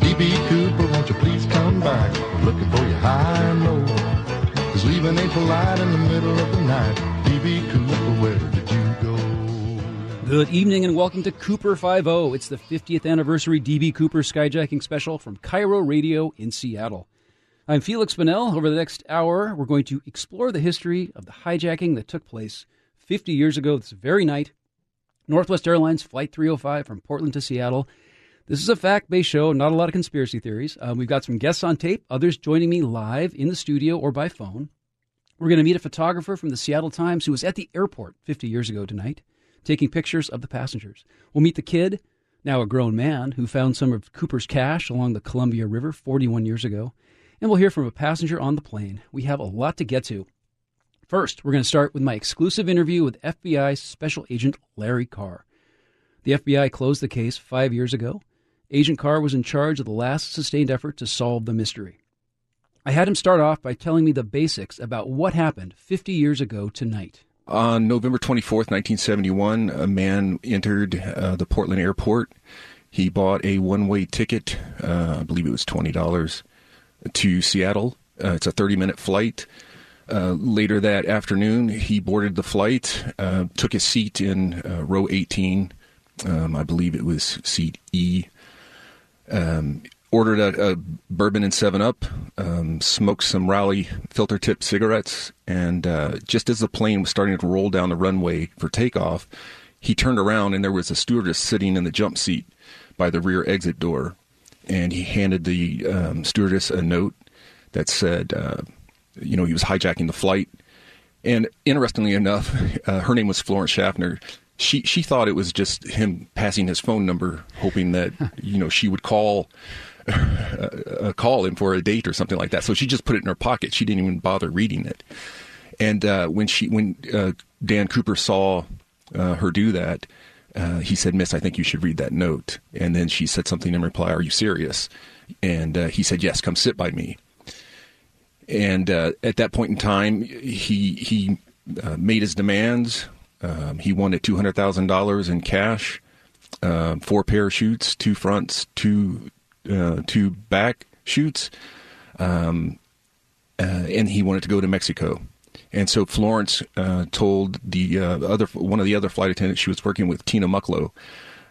DB Cooper, won't you please come back? I'm looking for you high and low. Cause leaving ain't polite in the middle of the night. DB Cooper, where did you go? Good evening and welcome to Cooper 50. It's the 50th anniversary DB Cooper skyjacking special from KIRO Radio in Seattle. I'm Feliks Banel. Over the next hour, we're going to explore the history of the hijacking that took place 50 years ago this very night. Northwest Airlines Flight 305 from Portland to Seattle. This is a fact based show, not a lot of conspiracy theories. Uh, we've got some guests on tape, others joining me live in the studio or by phone. We're going to meet a photographer from the Seattle Times who was at the airport 50 years ago tonight, taking pictures of the passengers. We'll meet the kid, now a grown man, who found some of Cooper's cash along the Columbia River 41 years ago. And we'll hear from a passenger on the plane. We have a lot to get to. First, we're going to start with my exclusive interview with FBI Special Agent Larry Carr. The FBI closed the case five years ago. Agent Carr was in charge of the last sustained effort to solve the mystery. I had him start off by telling me the basics about what happened 50 years ago tonight. On November 24th, 1971, a man entered uh, the Portland airport. He bought a one way ticket, uh, I believe it was $20, to Seattle. Uh, it's a 30 minute flight. Uh, later that afternoon, he boarded the flight, uh, took his seat in uh, row 18. Um, I believe it was seat E um, ordered a, a, bourbon and Seven Up, um, smoked some Raleigh filter tip cigarettes, and uh, just as the plane was starting to roll down the runway for takeoff, he turned around and there was a stewardess sitting in the jump seat by the rear exit door, and he handed the um, stewardess a note that said, uh, you know, he was hijacking the flight. And interestingly enough, uh, her name was Florence Schaffner she she thought it was just him passing his phone number, hoping that you know she would call uh, call him for a date or something like that. So she just put it in her pocket. She didn't even bother reading it. And uh, when she when uh, Dan Cooper saw uh, her do that, uh, he said, "Miss, I think you should read that note." And then she said something in reply, "Are you serious?" And uh, he said, "Yes, come sit by me." And at that point in time, he he made his demands um, he wanted two hundred thousand dollars in cash, uh, four parachutes, two fronts, two uh, two back chutes, um, uh, and he wanted to go to Mexico. And so Florence uh, told the uh, other one of the other flight attendants she was working with, Tina Mucklow,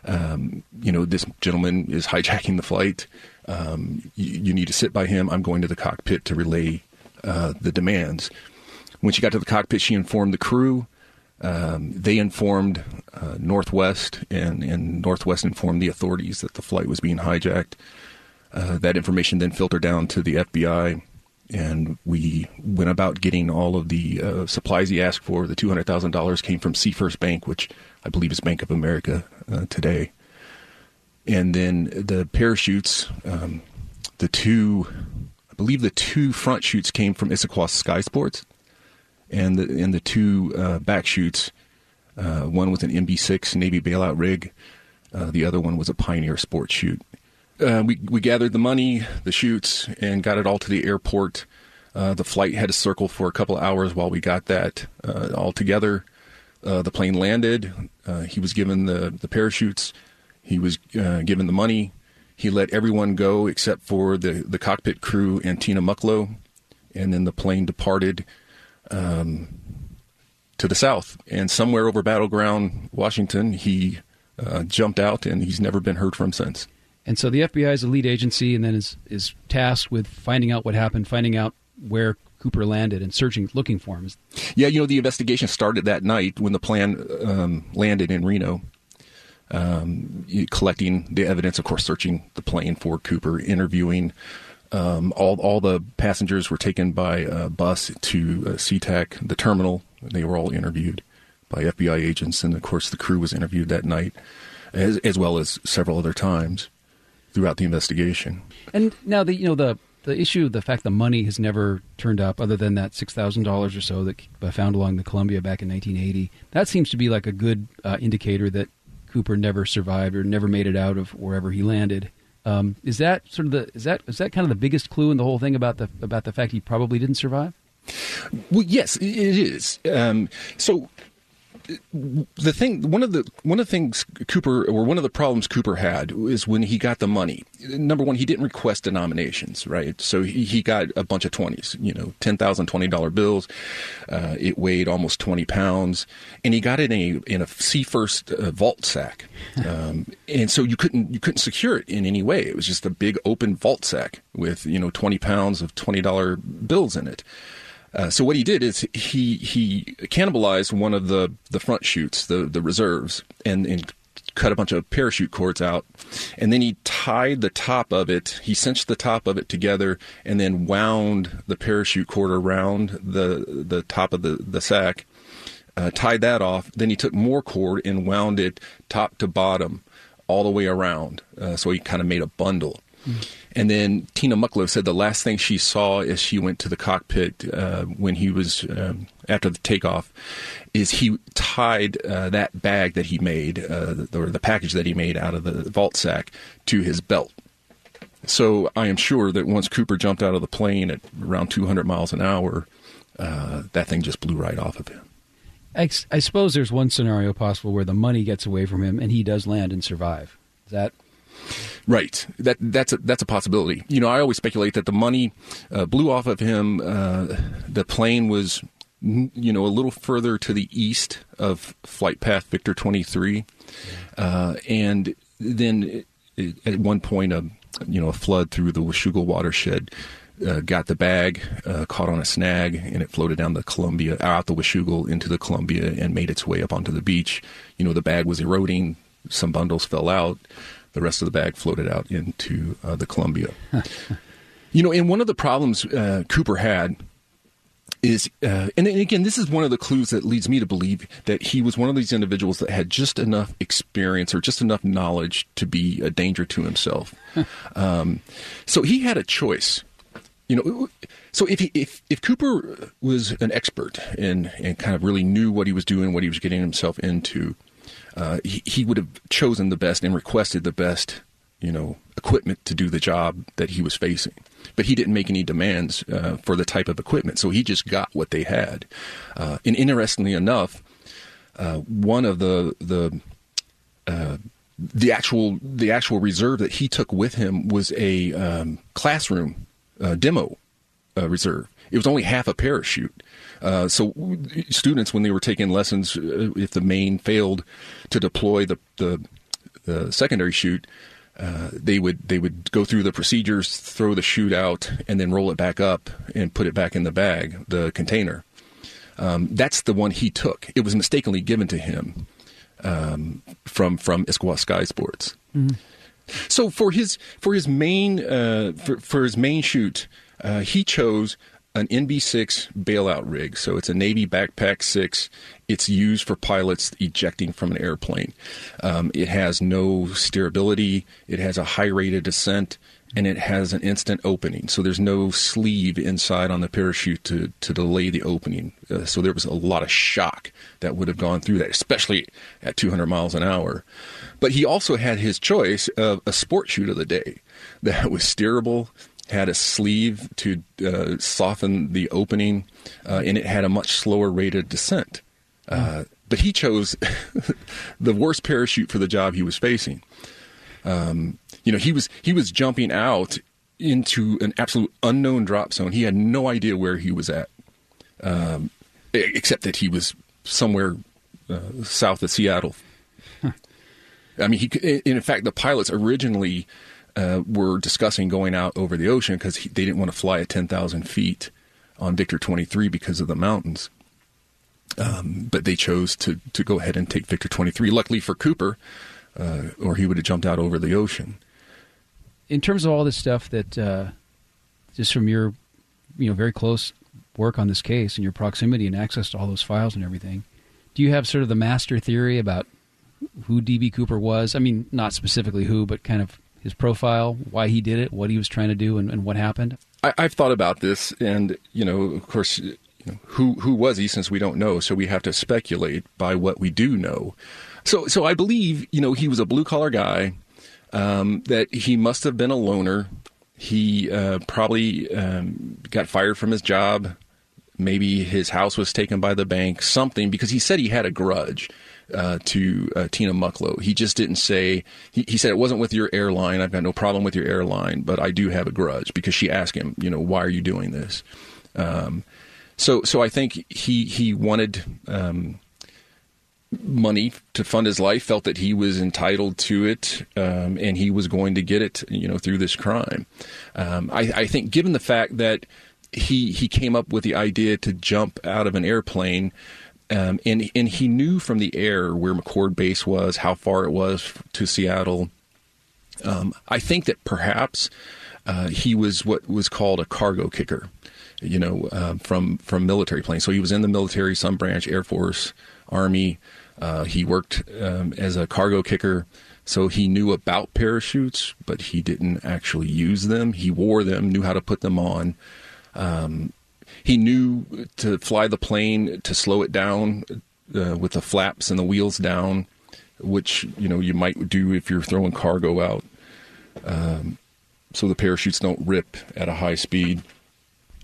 um, you know, this gentleman is hijacking the flight. Um, you, you, need to sit by him. I'm going to the cockpit to relay uh, the demands. When she got to the cockpit, she informed the crew. Um, they informed uh, Northwest, and, and Northwest informed the authorities that the flight was being hijacked. Uh, that information then filtered down to the FBI, and we went about getting all of the uh, supplies he asked for. The $200,000 came from Seafirst Bank, which I believe is Bank of America uh, today. And then the parachutes, um, the two, I believe the two front chutes came from Issaquah Sky Sports and the and the two uh, back chutes. Uh, one was an NB6 Navy bailout rig. Uh, the other one was a Pioneer Sport chute. Uh, we we gathered the money, the chutes, and got it all to the airport. Uh, the flight had to circle for a couple hours while we got that uh, all together. the plane landed. he was given the the parachutes. He was given the money. He let everyone go except for the, the cockpit crew and Tina Mucklow. And then the plane departed um, to the south. And somewhere over Battleground, Washington, he uh, jumped out and he's never been heard from since. And so the FBI is a lead agency and then is, is tasked with finding out what happened, finding out where Cooper landed and searching, looking for him. Yeah, you know, the investigation started that night when the plan um, landed in Reno. Um, collecting the evidence, of course, searching the plane for Cooper, interviewing um, all all the passengers were taken by bus to uh, SeaTac, the terminal. They were all interviewed by FBI agents, and of course, the crew was interviewed that night, as, as well as several other times throughout the investigation. And now the you know the the issue, the fact the money has never turned up, other than that six thousand dollars or so that I found along the Columbia back in 1980. That seems to be like a good uh, indicator that Cooper never survived or never made it out of wherever he landed. Um, is that sort of the is that is that kind of the biggest clue in the whole thing about the about the fact he probably didn't survive? Well, yes, it is. Um, so the thing, one of the one of the things Cooper, or one of the problems Cooper had, is when he got the money. Number one, he didn't request denominations, right? So he, he got a bunch of twenties, you know, ten thousand twenty dollar bills. Uh, it weighed almost twenty pounds, and he got it in a in a Seafirst uh, vault sack, um, and so you couldn't you couldn't secure it in any way. It was just a big open vault sack with you know twenty pounds of twenty dollar bills in it. Uh, so what he did is he he cannibalized one of the the front chutes, the the reserves, and, and cut a bunch of parachute cords out, and then he tied the top of it. He cinched the top of it together, and then wound the parachute cord around the the top of the the sack. Uh, tied that off. Then he took more cord and wound it top to bottom, all the way around. Uh, so he kind of made a bundle. Mm. And then Tina Mucklow said the last thing she saw as she went to the cockpit uh, when he was um, after the takeoff is he tied uh, that bag that he made uh, or the package that he made out of the vault sack to his belt. So I am sure that once Cooper jumped out of the plane at around 200 miles an hour, uh, that thing just blew right off of him. I, I suppose there's one scenario possible where the money gets away from him and he does land and survive. Is that Right. That that's a, that's a possibility. You know, I always speculate that the money uh, blew off of him. Uh, the plane was, you know, a little further to the east of flight path Victor 23, uh, and then it, at one point, a you know, a flood through the Washougal watershed. Uh, got the bag, uh, caught on a snag, and it floated down the Columbia, out the Washougal into the Columbia, and made its way up onto the beach. You know, the bag was eroding. Some bundles fell out. The rest of the bag floated out into uh, the Columbia. you know, and one of the problems uh, Cooper had is, uh, and again, this is one of the clues that leads me to believe that he was one of these individuals that had just enough experience or just enough knowledge to be a danger to himself. um, so he had a choice. You know, so if he, if if Cooper was an expert and and kind of really knew what he was doing, what he was getting himself into, uh, he, he would have chosen the best and requested the best, you know, equipment to do the job that he was facing. But he didn't make any demands uh, for the type of equipment, so he just got what they had. Uh, and interestingly enough, uh, one of the the uh, the actual the actual reserve that he took with him was a um, classroom demo reserve. It was only half a parachute. Uh, so students, when they were taking lessons, uh, if the main failed to deploy the the, the secondary chute, uh, they would they would go through the procedures, throw the chute out, and then roll it back up and put it back in the bag, the container. Um, that's the one he took. It was mistakenly given to him um, from from Issaquah Sky Sports. Mm-hmm. So for his for his main uh, for, for his main chute, uh, he chose an NB6 bailout rig. So it's a Navy Backpack 6. It's used for pilots ejecting from an airplane. Um, it has no steerability, it has a high rate of descent, and it has an instant opening. So there's no sleeve inside on the parachute to, to delay the opening. Uh, so there was a lot of shock that would have gone through that, especially at 200 miles an hour. But he also had his choice of a sport chute of the day that was steerable had a sleeve to uh, soften the opening, uh, and it had a much slower rate of descent. Uh, but he chose the worst parachute for the job he was facing. Um, you know, he was he was jumping out into an absolute unknown drop zone. He had no idea where he was at, um, except that he was somewhere uh, south of Seattle. Huh. I mean, he in fact the pilots originally uh, were discussing going out over the ocean because they didn't want to fly at 10,000 feet on Victor 23 because of the mountains. Um, but they chose to, to go ahead and take Victor 23. Luckily for Cooper, uh, or he would have jumped out over the ocean. In terms of all this stuff that, uh, just from your, you know, very close work on this case and your proximity and access to all those files and everything, do you have sort of the master theory about who DB Cooper was? I mean, not specifically who, but kind of his profile, why he did it, what he was trying to do, and, and what happened? I, have thought about this, and you know, of course, you know, who who was he? Since we don't know, so we have to speculate by what we do know. So, so I believe you know he was a blue collar guy. Um, that he must have been a loner. He uh, probably um, got fired from his job maybe his house was taken by the bank, something, because he said he had a grudge. Uh, to uh, Tina Mucklow. He just didn't say, he, he said it wasn't with your airline. I've got no problem with your airline, but I do have a grudge because she asked him, you know, why are you doing this? Um, so, so I think he, he wanted, um, money to fund his life, felt that he was entitled to it, um, and he was going to get it, you know, through this crime. Um, I, I, think, given the fact that he he came up with the idea to jump out of an airplane. Um, and and he knew from the air where McChord Base was, how far it was to Seattle. Um, I think that perhaps uh, he was what was called a cargo kicker, you know, uh, from from military planes. So he was in the military, some branch, Air Force, Army. Uh, he worked um, as a cargo kicker. So he knew about parachutes, but he didn't actually use them. He wore them, knew how to put them on. Um, he knew to fly the plane to slow it down uh, with the flaps and the wheels down, which you know you might do if you're throwing cargo out, um, so the parachutes don't rip at a high speed.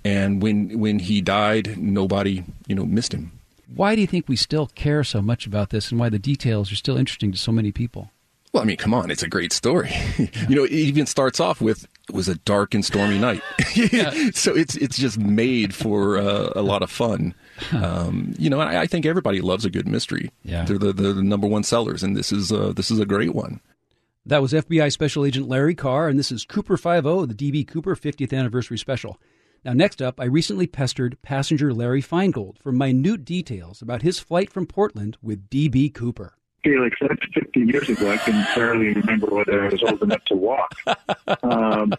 And when when he died, nobody you know missed him. Why do you think we still care so much about this, and why the details are still interesting to so many people? Well, I mean, come on, it's a great story. you know, it even starts off with it was a dark and stormy night. so it's it's just made for uh, a lot of fun. Um, you know, I, I, think everybody loves a good mystery. Yeah. They're the, the number one sellers, and this is uh, this is a great one. That was FBI Special Agent Larry Carr, and this is Cooper 50, the DB Cooper 50th Anniversary Special. Now, next up, I recently pestered passenger Larry Finegold for minute details about his flight from Portland with DB Cooper. Feliks, that's 50 years ago. I can barely remember whether I was old enough to walk. Um,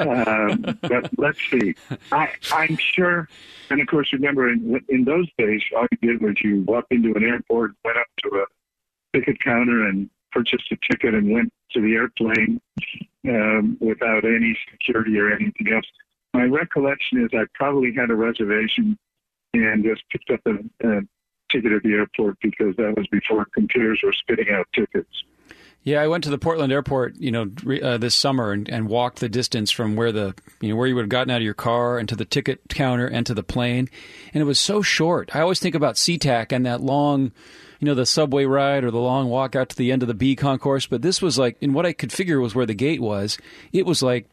um, but let's see. I, I'm sure, and of course, remember in, in those days, all you did was you walked into an airport, went up to a ticket counter, and purchased a ticket and went to the airplane um, without any security or anything else. My recollection is I probably had a reservation and just picked up a, a ticket at the airport because that was before computers were spitting out tickets. Yeah, I went to the Portland airport, you know, uh, this summer and, and walked the distance from where the, you know, where you would have gotten out of your car and to the ticket counter and to the plane, and it was so short. I always think about SeaTac and that long, you know, the subway ride or the long walk out to the end of the B concourse, but this was like, in what I could figure was where the gate was. It was like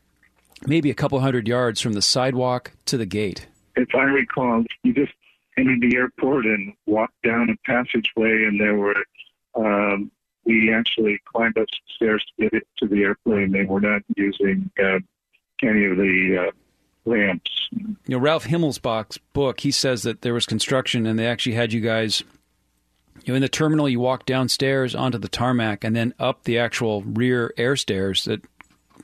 maybe a couple hundred yards from the sidewalk to the gate. If I recall, you just entered the airport and walked down a passageway, and there were um, we actually climbed up stairs to get it to the airplane. They were not using uh, any of the uh, ramps. You know, Ralph Himmelsbach's book, he says that there was construction, and they actually had you guys. You know, in the terminal, you walk downstairs onto the tarmac, and then up the actual rear air stairs that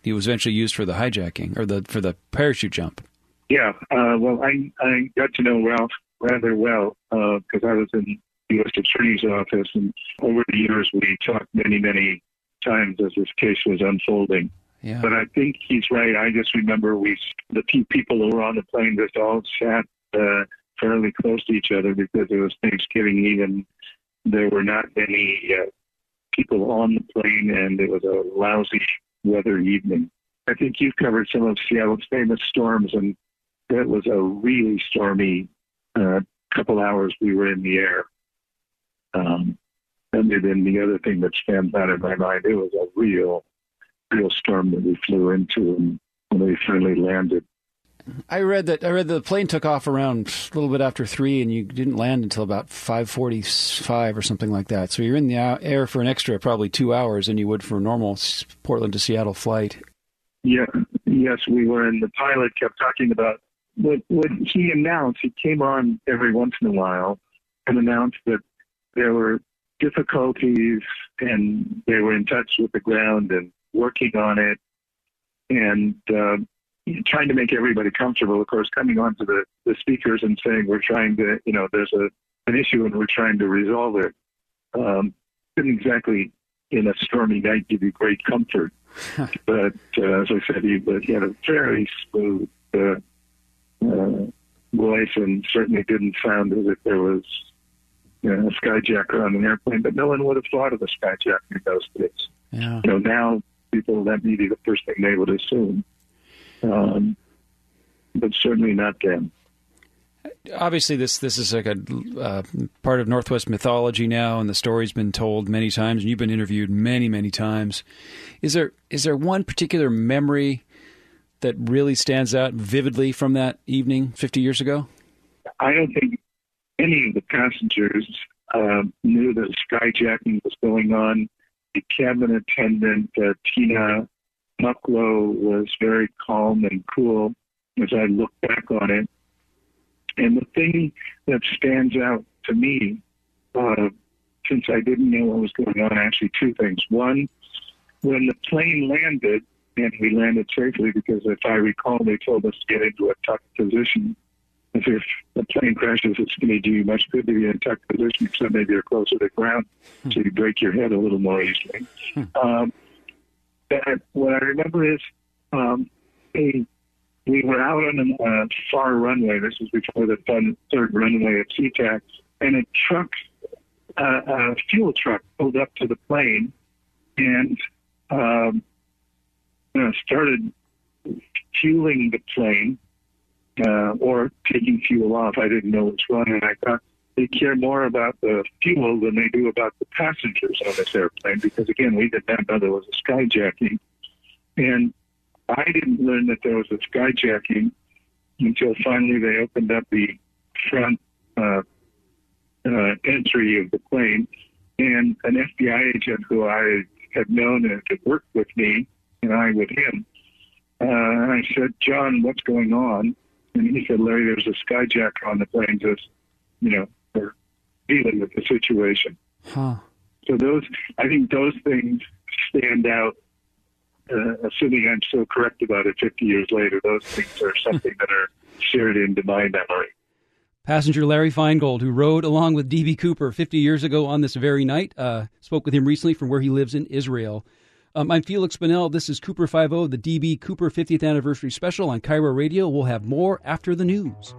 he was eventually used for the hijacking or the for the parachute jump. Yeah, uh, well, I I got to know Ralph rather well because uh, I was in the U.S. Attorney's office, and over the years we talked many, many times as this case was unfolding. Yeah. But I think he's right. I just remember we, the few people who were on the plane, just all sat uh, fairly close to each other because it was Thanksgiving Eve, and there were not many uh, people on the plane, and it was a lousy weather evening. I think you've covered some of Seattle's famous storms, and it was a really stormy uh, couple hours we were in the air. Um, and then the other thing that stands out in my mind, it was a real, real storm that we flew into and when we finally landed. I read that I read the plane took off around a little bit after three, and you didn't land until about five forty-five or something like that. So you're in the air for an extra probably two hours than you would for a normal Portland to Seattle flight. Yeah, yes, we were. And the pilot kept talking about what what he announced, he came on every once in a while and announced that there were difficulties and they were in touch with the ground and working on it and uh, trying to make everybody comfortable. Of course, coming on to the, the speakers and saying we're trying to, you know, there's a an issue and we're trying to resolve it. Um, didn't exactly in a stormy night give you great comfort. but uh, as I said, he, but he had a very smooth uh, uh, and certainly didn't sound as if there was you know, a skyjacker on an airplane, but no one would have thought of a skyjacker in those days. Yeah. You know, now people, that may be the first thing they would assume. Um, but certainly not then. Obviously, this this is like a uh, part of Northwest mythology now, and the story's been told many times, and you've been interviewed many, many times. Is there is there one particular memory that really stands out vividly from that evening 50 years ago? I don't think any of the passengers uh, knew that skyjacking was going on. The cabin attendant, uh, Tina Mucklow, was very calm and cool as I look back on it. And the thing that stands out to me, uh, since I didn't know what was going on, actually two things. One, when the plane landed, and we landed safely because if I recall, they told us to get into a tucked position. As if the plane crashes, it's going to do you much good to be in a tucked position, so maybe you're closer to ground, so you break your head a little more easily. Um, that what I remember is um, a we were out on a uh, far runway. This was before the fun, third runway at SeaTac, and a truck, uh, a fuel truck, pulled up to the plane and um, uh, started fueling the plane uh, or taking fuel off. I didn't know which one, and I thought they care more about the fuel than they do about the passengers on this airplane because, again, we did not know there was a skyjacking. And I didn't learn that there was a skyjacking until finally they opened up the front uh, uh, entry of the plane, and an FBI agent who I had known and had worked with me, and I with him. Uh, I said, John, what's going on? And he said, Larry, there's a skyjacker on the plane. Just, you know, we're dealing with the situation. Huh. So those, I think those things stand out uh, assuming I'm still correct about it 50 years later, those things are something that are shared into my memory. Passenger Larry Finegold, who rode along with D.B. Cooper 50 years ago on this very night, uh, spoke with him recently from where he lives in Israel. Um, I'm Feliks Banel. This is Cooper 50, the D.B. Cooper 50th anniversary special on KIRO Radio. We'll have more after the news.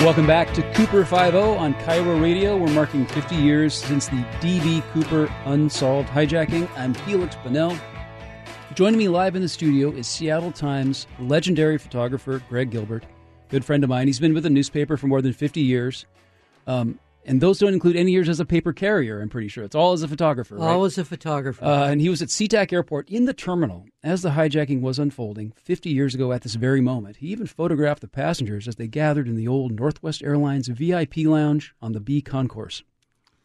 Welcome back to Cooper 50 on KIRO Radio. We're marking 50 years since the DB Cooper unsolved hijacking. I'm Feliks Banel. Joining me live in the studio is Seattle Times legendary photographer Greg Gilbert, good friend of mine. He's been with the newspaper for more than 50 years. Um, and those don't include any years as a paper carrier, I'm pretty sure. It's all as a photographer, right? All as a photographer. Uh, and he was at SeaTac Airport in the terminal as the hijacking was unfolding 50 years ago at this very moment. He even photographed the passengers as they gathered in the old Northwest Airlines VIP lounge on the B concourse.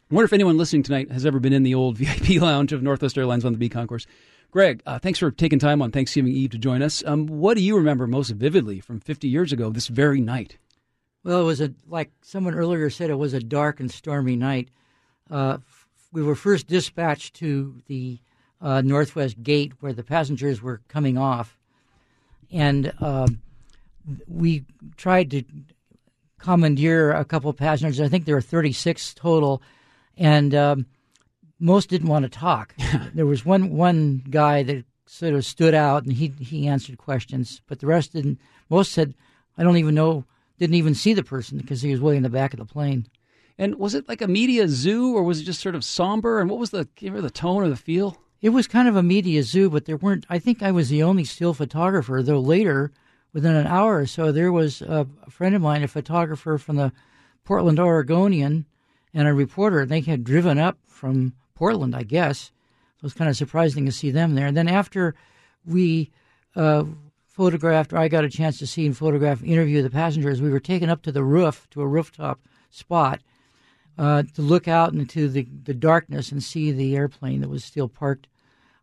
I wonder if anyone listening tonight has ever been in the old VIP lounge of Northwest Airlines on the B concourse. Greg, uh, thanks for taking time on Thanksgiving Eve to join us. Um, what do you remember most vividly from 50 years ago, this very night? Well, it was a like someone earlier said. It was a dark and stormy night. Uh, we were first dispatched to the uh, northwest gate where the passengers were coming off, and uh, we tried to commandeer a couple of passengers. I think there were 36 total, and um, most didn't want to talk. there was one one guy that sort of stood out, and he he answered questions, but the rest didn't. Most said, "I don't even know." Didn't even see the person because he was way in the back of the plane. And was it like a media zoo, or was it just sort of somber? And what was the the tone or the feel? It was kind of a media zoo, but there weren't. I think I was the only still photographer. Though later, within an hour or so, there was a, friend of mine, a photographer from the Portland Oregonian, and a reporter. And They had driven up from Portland, I guess. it was kind of surprising to see them there. And then after we uh, photographed, or I got a chance to see and photograph, interview the passengers. We were taken up to the roof, to a rooftop spot, uh, to look out into the, the darkness and see the airplane that was still parked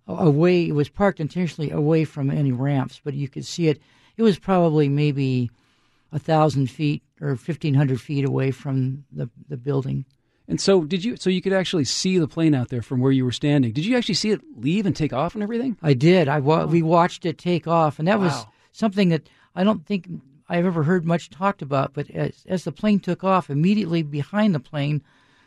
away. It was parked intentionally away from any ramps, but you could see it. It was probably maybe a thousand feet or fifteen hundred feet away from the the building. And so, did you? So you could actually see the plane out there from where you were standing. Did you actually see it leave and take off and everything? I did. I wa- we watched it take off, and that was something that I don't think I've ever heard much talked about. But as, as the plane took off, immediately behind the plane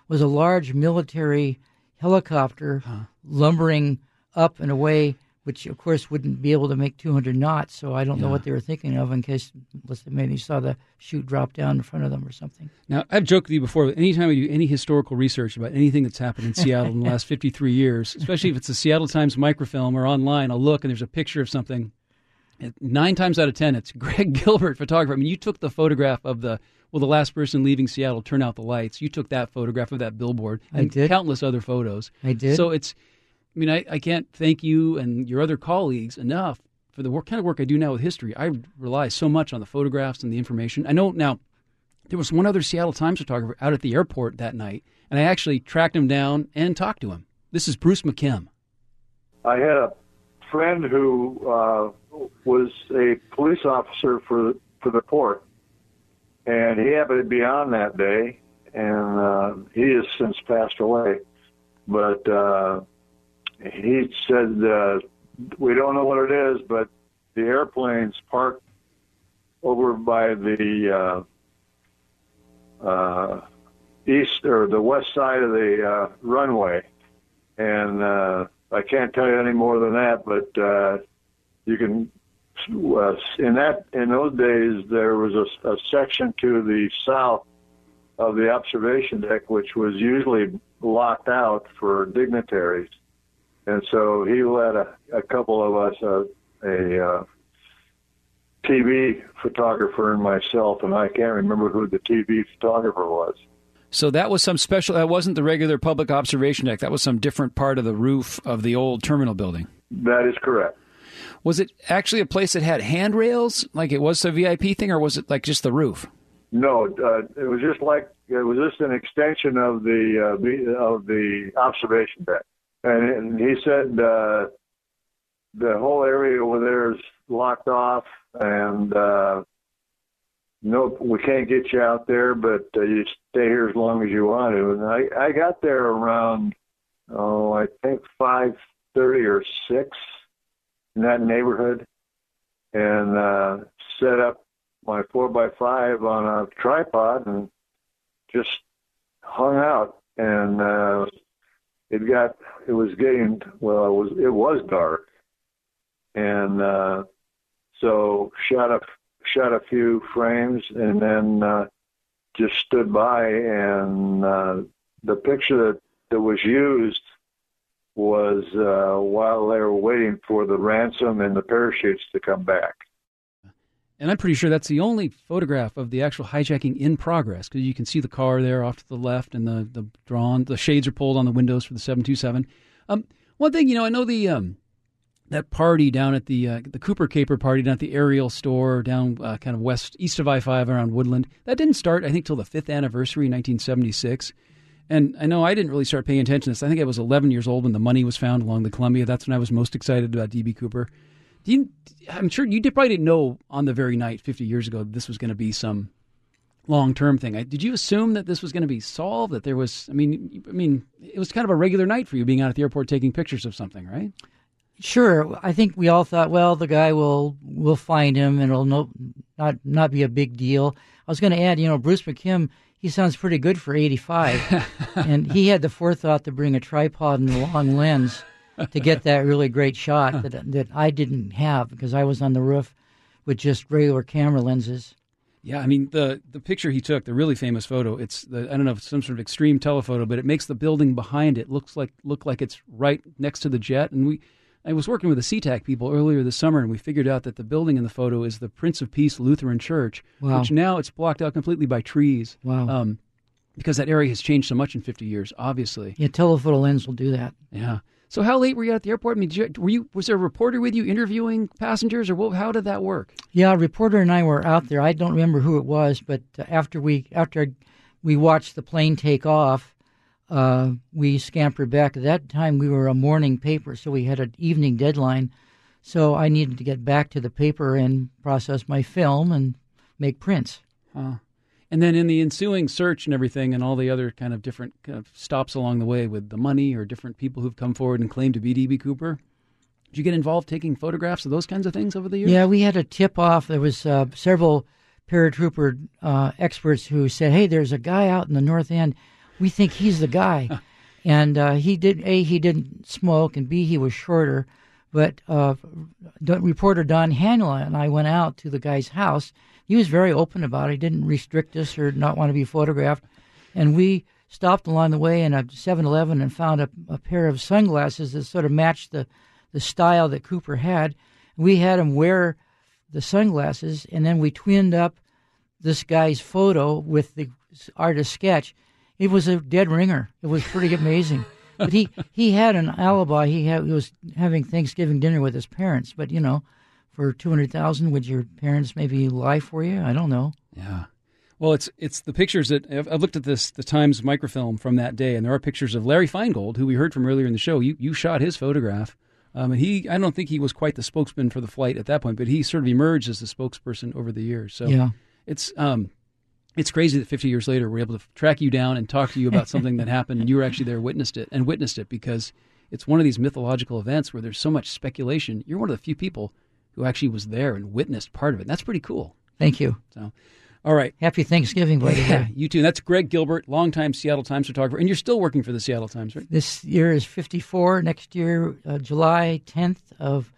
was a large military helicopter lumbering up and away, which of course wouldn't be able to make 200 knots. So I don't know what they were thinking of in case let's say maybe saw the chute drop down in front of them or something. Now, I've joked with you before. But anytime we do any historical research about anything that's happened in Seattle in the last 53 years, especially if it's a Seattle Times microfilm or online, I'll look and there's a picture of something. Nine times out of ten, it's Greg Gilbert, photographer. I mean, you took the photograph of the well, the last person leaving Seattle, turn out the lights. You took that photograph of that billboard I and did. countless other photos. I did. So it's, I mean, I, I can't thank you and your other colleagues enough for the work, kind of work I do now with history. I rely so much on the photographs and the information. I know now there was one other Seattle Times photographer out at the airport that night, and I actually tracked him down and talked to him. This is Bruce McKim. I had a friend who uh, was a police officer for for the port, and he happened to be on that day, and uh, he has since passed away. But uh, he said, uh, "We don't know what it is, but the airplane's parked over by the uh, uh, east or the west side of the uh, runway." and uh, I can't tell you any more than that. But uh, you can. Uh, in that in those days, there was a, a section to the south of the observation deck, which was usually locked out for dignitaries, and so he led a, a couple of us, uh, a uh, TV photographer and myself, and I can't remember who the TV photographer was. So that was some special. That wasn't the regular public observation deck. That was some different part of the roof of the old terminal building. That is correct. Was it actually a place that had handrails, like it was a VIP thing, or was it like just the roof? No, uh, it was just like it was just an extension of the uh, the- of the observation deck, and, he said uh, the whole area over there is locked off, and uh, no, we can't get you out there, but uh, you stay here as long as you want to. And I I got there around oh I think five thirty or six in that neighborhood, and uh, set up my four by five on a tripod and just hung out and uh it got it was getting well it was it was dark. And uh so shot a shot a few frames and then uh just stood by and uh the picture that that was used was uh while they were waiting for the ransom and the parachutes to come back And I'm pretty sure that's the only photograph of the actual hijacking in progress because you can see the car there off to the left and the, the drawn, the shades are pulled on the windows for the 727. Um, one thing, you know, I know the um, that party down at the uh, the Cooper Caper party down at the Ariel store down uh, kind of west east of I five around Woodland. That didn't start, I think, till the fifth anniversary in 1976. And I know I didn't really start paying attention to this. I think I was 11 years old when the money was found along the Columbia. That's when I was most excited about DB Cooper. You, I'm sure you did, probably didn't know on the very night 50 years ago this was going to be some long term thing. I, did you assume that this was going to be solved? That there was, I mean, I mean, it was kind of a regular night for you being out at the airport taking pictures of something, right? Sure, I think we all thought, well, the guy will will find him, and it'll no, not not be a big deal. I was going to add, you know, Bruce McKim, he sounds pretty good for eighty five, and he had the forethought to bring a tripod and a long lens to get that really great shot that that I didn't have because I was on the roof with just regular camera lenses. Yeah, I mean the the picture he took, the really famous photo. It's the I don't know if it's some sort of extreme telephoto, but it makes the building behind it looks like look like it's right next to the jet. And we, I was working with the SeaTac people earlier this summer, and we figured out that the building in the photo is the Prince of Peace Lutheran Church, Wow. which now it's blocked out completely by trees. Wow. Um, because that area has changed so much in 50 years, obviously. Yeah, telephoto lens will do that. Yeah. So how late were you at the airport? I mean, did you, were you was there a reporter with you interviewing passengers, or what, how did that work? Yeah, a reporter and I were out there. I don't remember who it was, but uh, after we after we watched the plane take off, uh, we scampered back. At that time, we were a morning paper, so we had an evening deadline. So I needed to get back to the paper and process my film and make prints. And And then in the ensuing search and everything, and all the other kind of different kind of stops along the way with the money or different people who've come forward and claimed to be DB Cooper, did you get involved taking photographs of those kinds of things over the years? Yeah, we had a tip off. There was uh, several paratrooper uh, experts who said, "Hey, there's a guy out in the north end. We think he's the guy." and uh, he did a he didn't smoke, and b he was shorter. But uh, reporter Don Hannula and I went out to the guy's house. He was very open about it. He didn't restrict us or not want to be photographed. And we stopped along the way in a 7-Eleven and found a, a pair of sunglasses that sort of matched the, the style that Cooper had. We had him wear the sunglasses, and then we twinned up this guy's photo with the artist's sketch. It was a dead ringer. It was pretty amazing. but he, he had an alibi. He, had, he was having Thanksgiving dinner with his parents. But you know, for two hundred thousand, would your parents maybe lie for you? I don't know. Yeah. Well, it's it's the pictures that I've, I've, looked at this the Times microfilm from that day, and there are pictures of Larry Finegold, who we heard from earlier in the show. You you shot his photograph, um, and he I don't think he was quite the spokesman for the flight at that point, but he sort of emerged as the spokesperson over the years. So yeah. it's um it's crazy that 50 years later we're able to track you down and talk to you about something that happened and you were actually there witnessed it and witnessed it because it's one of these mythological events where there's so much speculation. You're one of the few people who actually was there and witnessed part of it. And that's pretty cool. Thank you. So all right. Happy thanksgiving the way. you too. And that's greg gilbert longtime seattle times photographer. And you're still working for the seattle times right? This year is 54 next year uh, july 10th of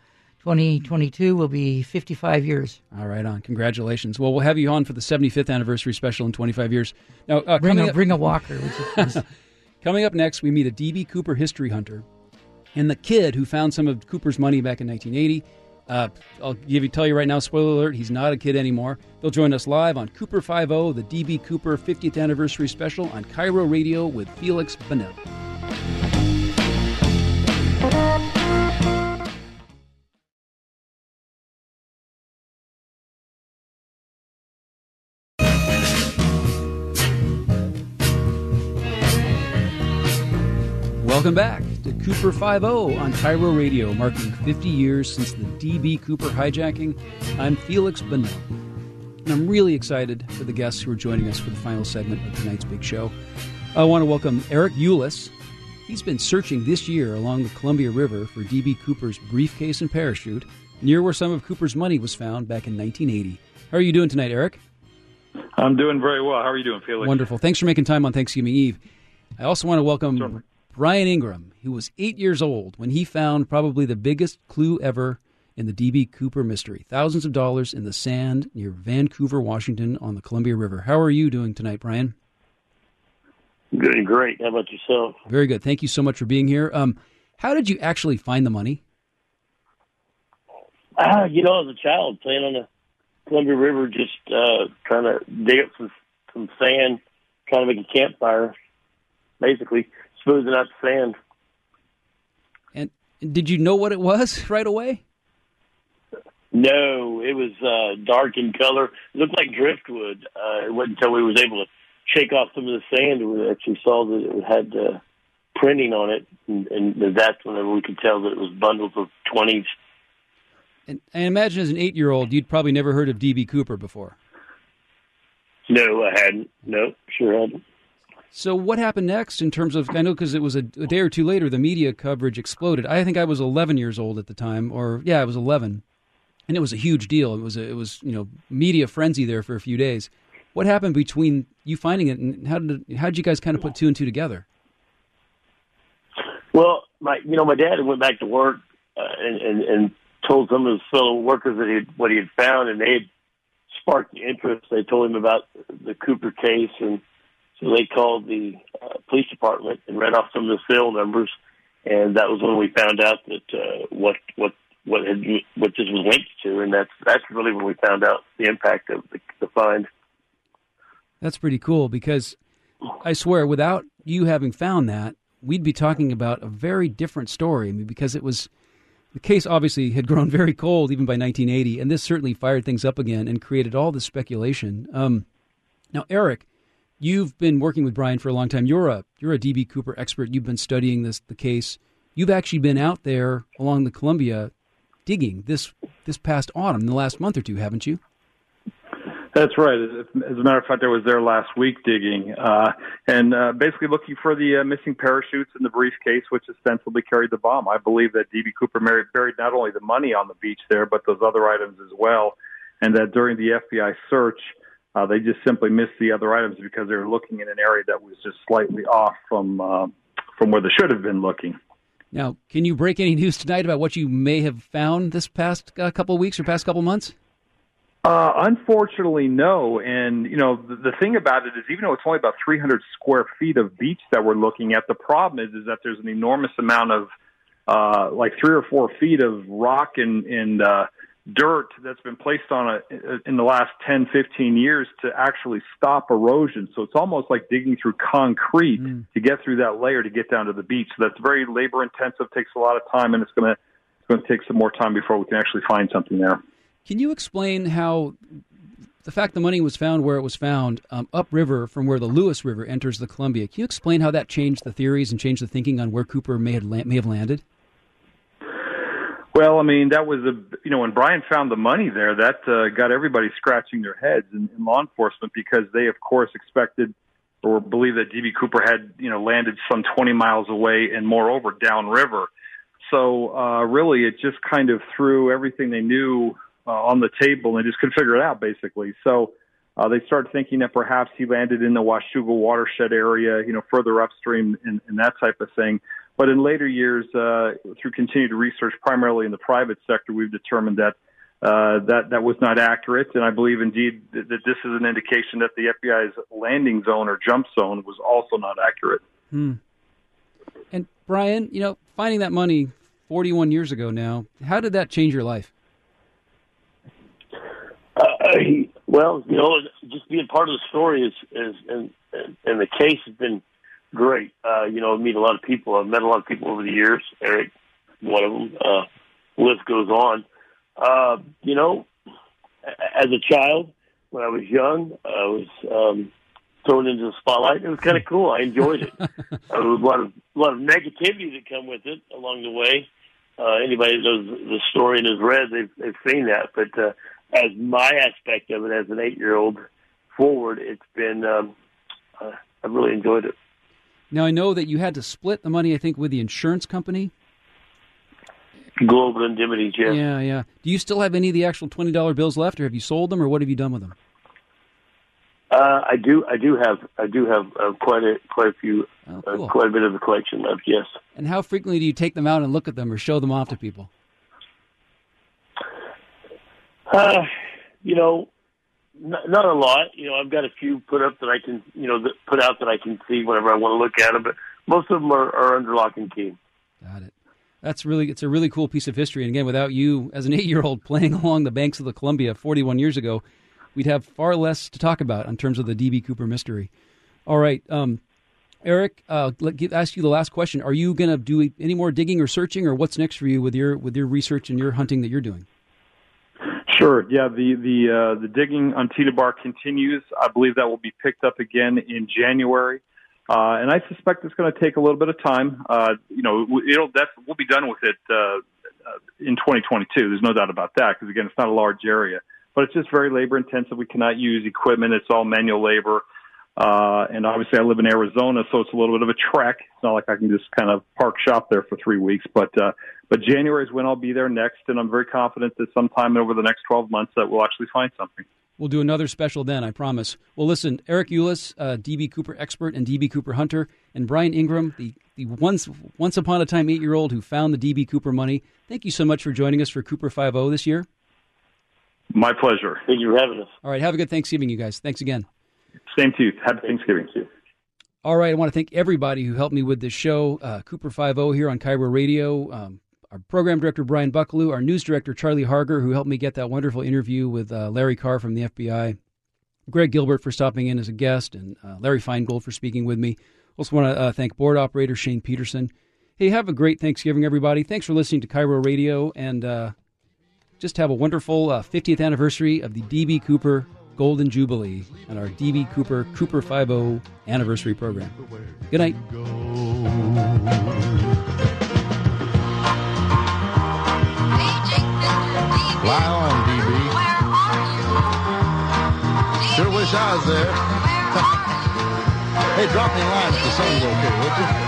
2022 will be 55 years. All right, on. Congratulations. Well, we'll have you on for the 75th anniversary special in 25 years. Now, uh, bring, a, up, bring a walker. coming up next, we meet a D.B. Cooper history hunter and the kid who found some of Cooper's money back in 1980. Uh, I'll give you tell you right now, spoiler alert, he's not a kid anymore. They'll join us live on Cooper 50, the DB Cooper 50th anniversary special on KIRO Radio with Feliks Banel. Welcome back to Cooper 50 on KIRO Radio, marking 50 years since the DB Cooper hijacking. I'm Feliks Banel. And I'm really excited for the guests who are joining us for the final segment of tonight's big show. I want to welcome Eric Ulis. He's been searching this year along the Columbia River for DB Cooper's briefcase and parachute near where some of Cooper's money was found back in 1980. How are you doing tonight, Eric? I'm doing very well. How are you doing, Feliks? Wonderful. Thanks for making time on Thanksgiving Eve. I also want to welcome sure. Brian Ingram, who was eight years old when he found probably the biggest clue ever in the D.B. Cooper mystery thousands of dollars in the sand near Vancouver, Washington on the Columbia River. How are you doing tonight, Brian? Doing great. How about yourself? Very good. Thank you so much for being here. Um, how did you actually find the money? Uh, you know, as a child, playing on the Columbia River, just uh, trying to dig up some, some sand, trying to make a campfire, basically smoothing out the sand. And did you know what it was right away? No, it was uh, dark in color. It looked like driftwood. Uh, it wasn't until we was able to shake off some of the sand we actually saw that it had uh, printing on it, and, and that's whenever we could tell that it was bundles of twenties. And I imagine as an eight-year-old, you'd probably never heard of DB Cooper before. No, I hadn't. No, sure hadn't. So what happened next in terms of I know because it was a, a, day or two later the media coverage exploded. I think I was 11 years old at the time, or yeah, I was 11, and it was a huge deal. It was a, it was you know media frenzy there for a few days. What happened between you finding it and how did how did you guys kind of put two and two together? Well, my you know my dad went back to work uh, and, and and told some of his fellow workers that he what he had found, and they sparked the interest. They told him about the Cooper case and so they called the uh, police department and read off some of the serial numbers, and that was when we found out that uh, what what what had what this was linked to, and that's that's really when we found out the impact of the, the find. That's pretty cool because I swear, without you having found that, we'd be talking about a very different story. I mean, because it was the case obviously had grown very cold even by 1980, and this certainly fired things up again and created all this speculation. Um, now, Eric You've been working with Brian for a long time. You're a you're a DB Cooper expert. You've been studying this the case. You've actually been out there along the Columbia digging this this past autumn, the last month or two, haven't you? That's right. As a matter of fact, I was there last week digging uh, and uh, basically looking for the uh, missing parachutes in the briefcase, which ostensibly carried the bomb. I believe that D.B. Cooper buried not only the money on the beach there, but those other items as well, and that during the FBI search, uh, they just simply missed the other items because they were looking in an area that was just slightly off from uh, from where they should have been looking. Now, can you break any news tonight about what you may have found this past uh, couple of weeks or past couple of months? Uh, unfortunately, no. And you know, the, the thing about it is, even though it's only about 300 square feet of beach that we're looking at, the problem is, is that there's an enormous amount of, uh, like three or four feet of rock and and uh, dirt that's been placed on it in the last 10, 15 years to actually stop erosion. So it's almost like digging through concrete mm. to get through that layer to get down to the beach. So that's very labor intensive, takes a lot of time, and it's going to it's going to take some more time before we can actually find something there. Can you explain how the fact the money was found where it was found, um, upriver from where the Lewis River enters the Columbia? Can you explain how that changed the theories and changed the thinking on where Cooper may have, may have landed? Well, I mean, that was a you know when Brian found the money there, that uh, got everybody scratching their heads in, in law enforcement because they, of course, expected or believed that DB Cooper had you know landed some 20 miles away and moreover downriver. So uh, really, it just kind of threw everything they knew uh, on the table and just couldn't figure it out basically. So uh, they started thinking that perhaps he landed in the Washougal watershed area, you know, further upstream and, and that type of thing. But in later years, uh, through continued research, primarily in the private sector, we've determined that uh, that that was not accurate, and I believe indeed that, that, this is an indication that the FBI's landing zone or jump zone was also not accurate. Hmm. And Brian, you know, finding that money 41 years ago now, how did that change your life? Uh, well, you know, just being part of the story is, is and, and the case has been great. Uh, you know, I meet a lot of people. I've met a lot of people over the years. Eric, one of them. Uh, list goes on. Uh, you know, as a child, when I was young, I was um, thrown into the spotlight. It was kind of cool. I enjoyed it. uh, there was a lot of a lot of negativity that come with it along the way. Uh, anybody that knows the story and has read, they've they've seen that. But uh, as my aspect of it as an eight year old forward, it's been um, uh, I've really enjoyed it. Now I know that you had to split the money. I think with the insurance company. Global Indemnity, yeah. Yeah, yeah. Do you still have any of the actual twenty dollar bills left, or have you sold them, or what have you done with them? Uh, I do. I do have. I do have uh, quite a quite a few, oh, uh, cool. uh, quite a bit of the collection left. Yes. And how frequently do you take them out and look at them, or show them off to people? Uh, you know, not, not a lot. You know, I've got a few put up that I can, you know, that put out that I can see whenever I want to look at them. But most of them are, are under lock and key. Got it. That's really it's a really cool piece of history. And again, without you as an eight year old playing along the banks of the Columbia 41 years ago, we'd have far less to talk about in terms of the DB Cooper mystery. All right, um, Eric, uh, let get, ask you the last question. Are you going to do any more digging or searching, or what's next for you with your with your research and your hunting that you're doing? Sure. Yeah, the the uh, the digging on Tena Bar continues. I believe that will be picked up again in January, uh, and I suspect it's going to take a little bit of time. Uh, you know, it'll def- we'll be done with it uh, uh in 2022. There's no doubt about that because again, it's not a large area, but it's just very labor intensive. We cannot use equipment; it's all manual labor. Uh, and obviously I live in Arizona, so it's a little bit of a trek. It's not like I can just kind of park shop there for three weeks, but, uh, but January is when I'll be there next, and I'm very confident that sometime over the next 12 months that we'll actually find something. We'll do another special then, I promise. Well, listen, Eric Ulis, uh, DB Cooper expert and DB Cooper hunter, and Brian Ingram, the, the once once upon a time eight year old who found the DB Cooper money. Thank you so much for joining us for Cooper Five O this year. My pleasure. Thank you for having us. All right, have a good Thanksgiving, you guys. Thanks again. Same to you. Happy Thanksgiving to you. All right, I want to thank everybody who helped me with this show. Uh, Cooper Five O here on KIRO Radio. Um, our program director Brian Bucklew, our news director Charlie Harger, who helped me get that wonderful interview with uh, Larry Carr from the FBI. Greg Gilbert for stopping in as a guest, and uh, Larry Finegold for speaking with me. Also want to uh, thank board operator Shane Peterson. Hey, have a great Thanksgiving, everybody. Thanks for listening to KIRO Radio, and uh, just have a wonderful 50th uh, anniversary of the DB Cooper Golden Jubilee and our DB Cooper Cooper 50 anniversary program. Good night. Fly on, DB. fresh eyes there. hey, drop me a line if the sun's okay, would you?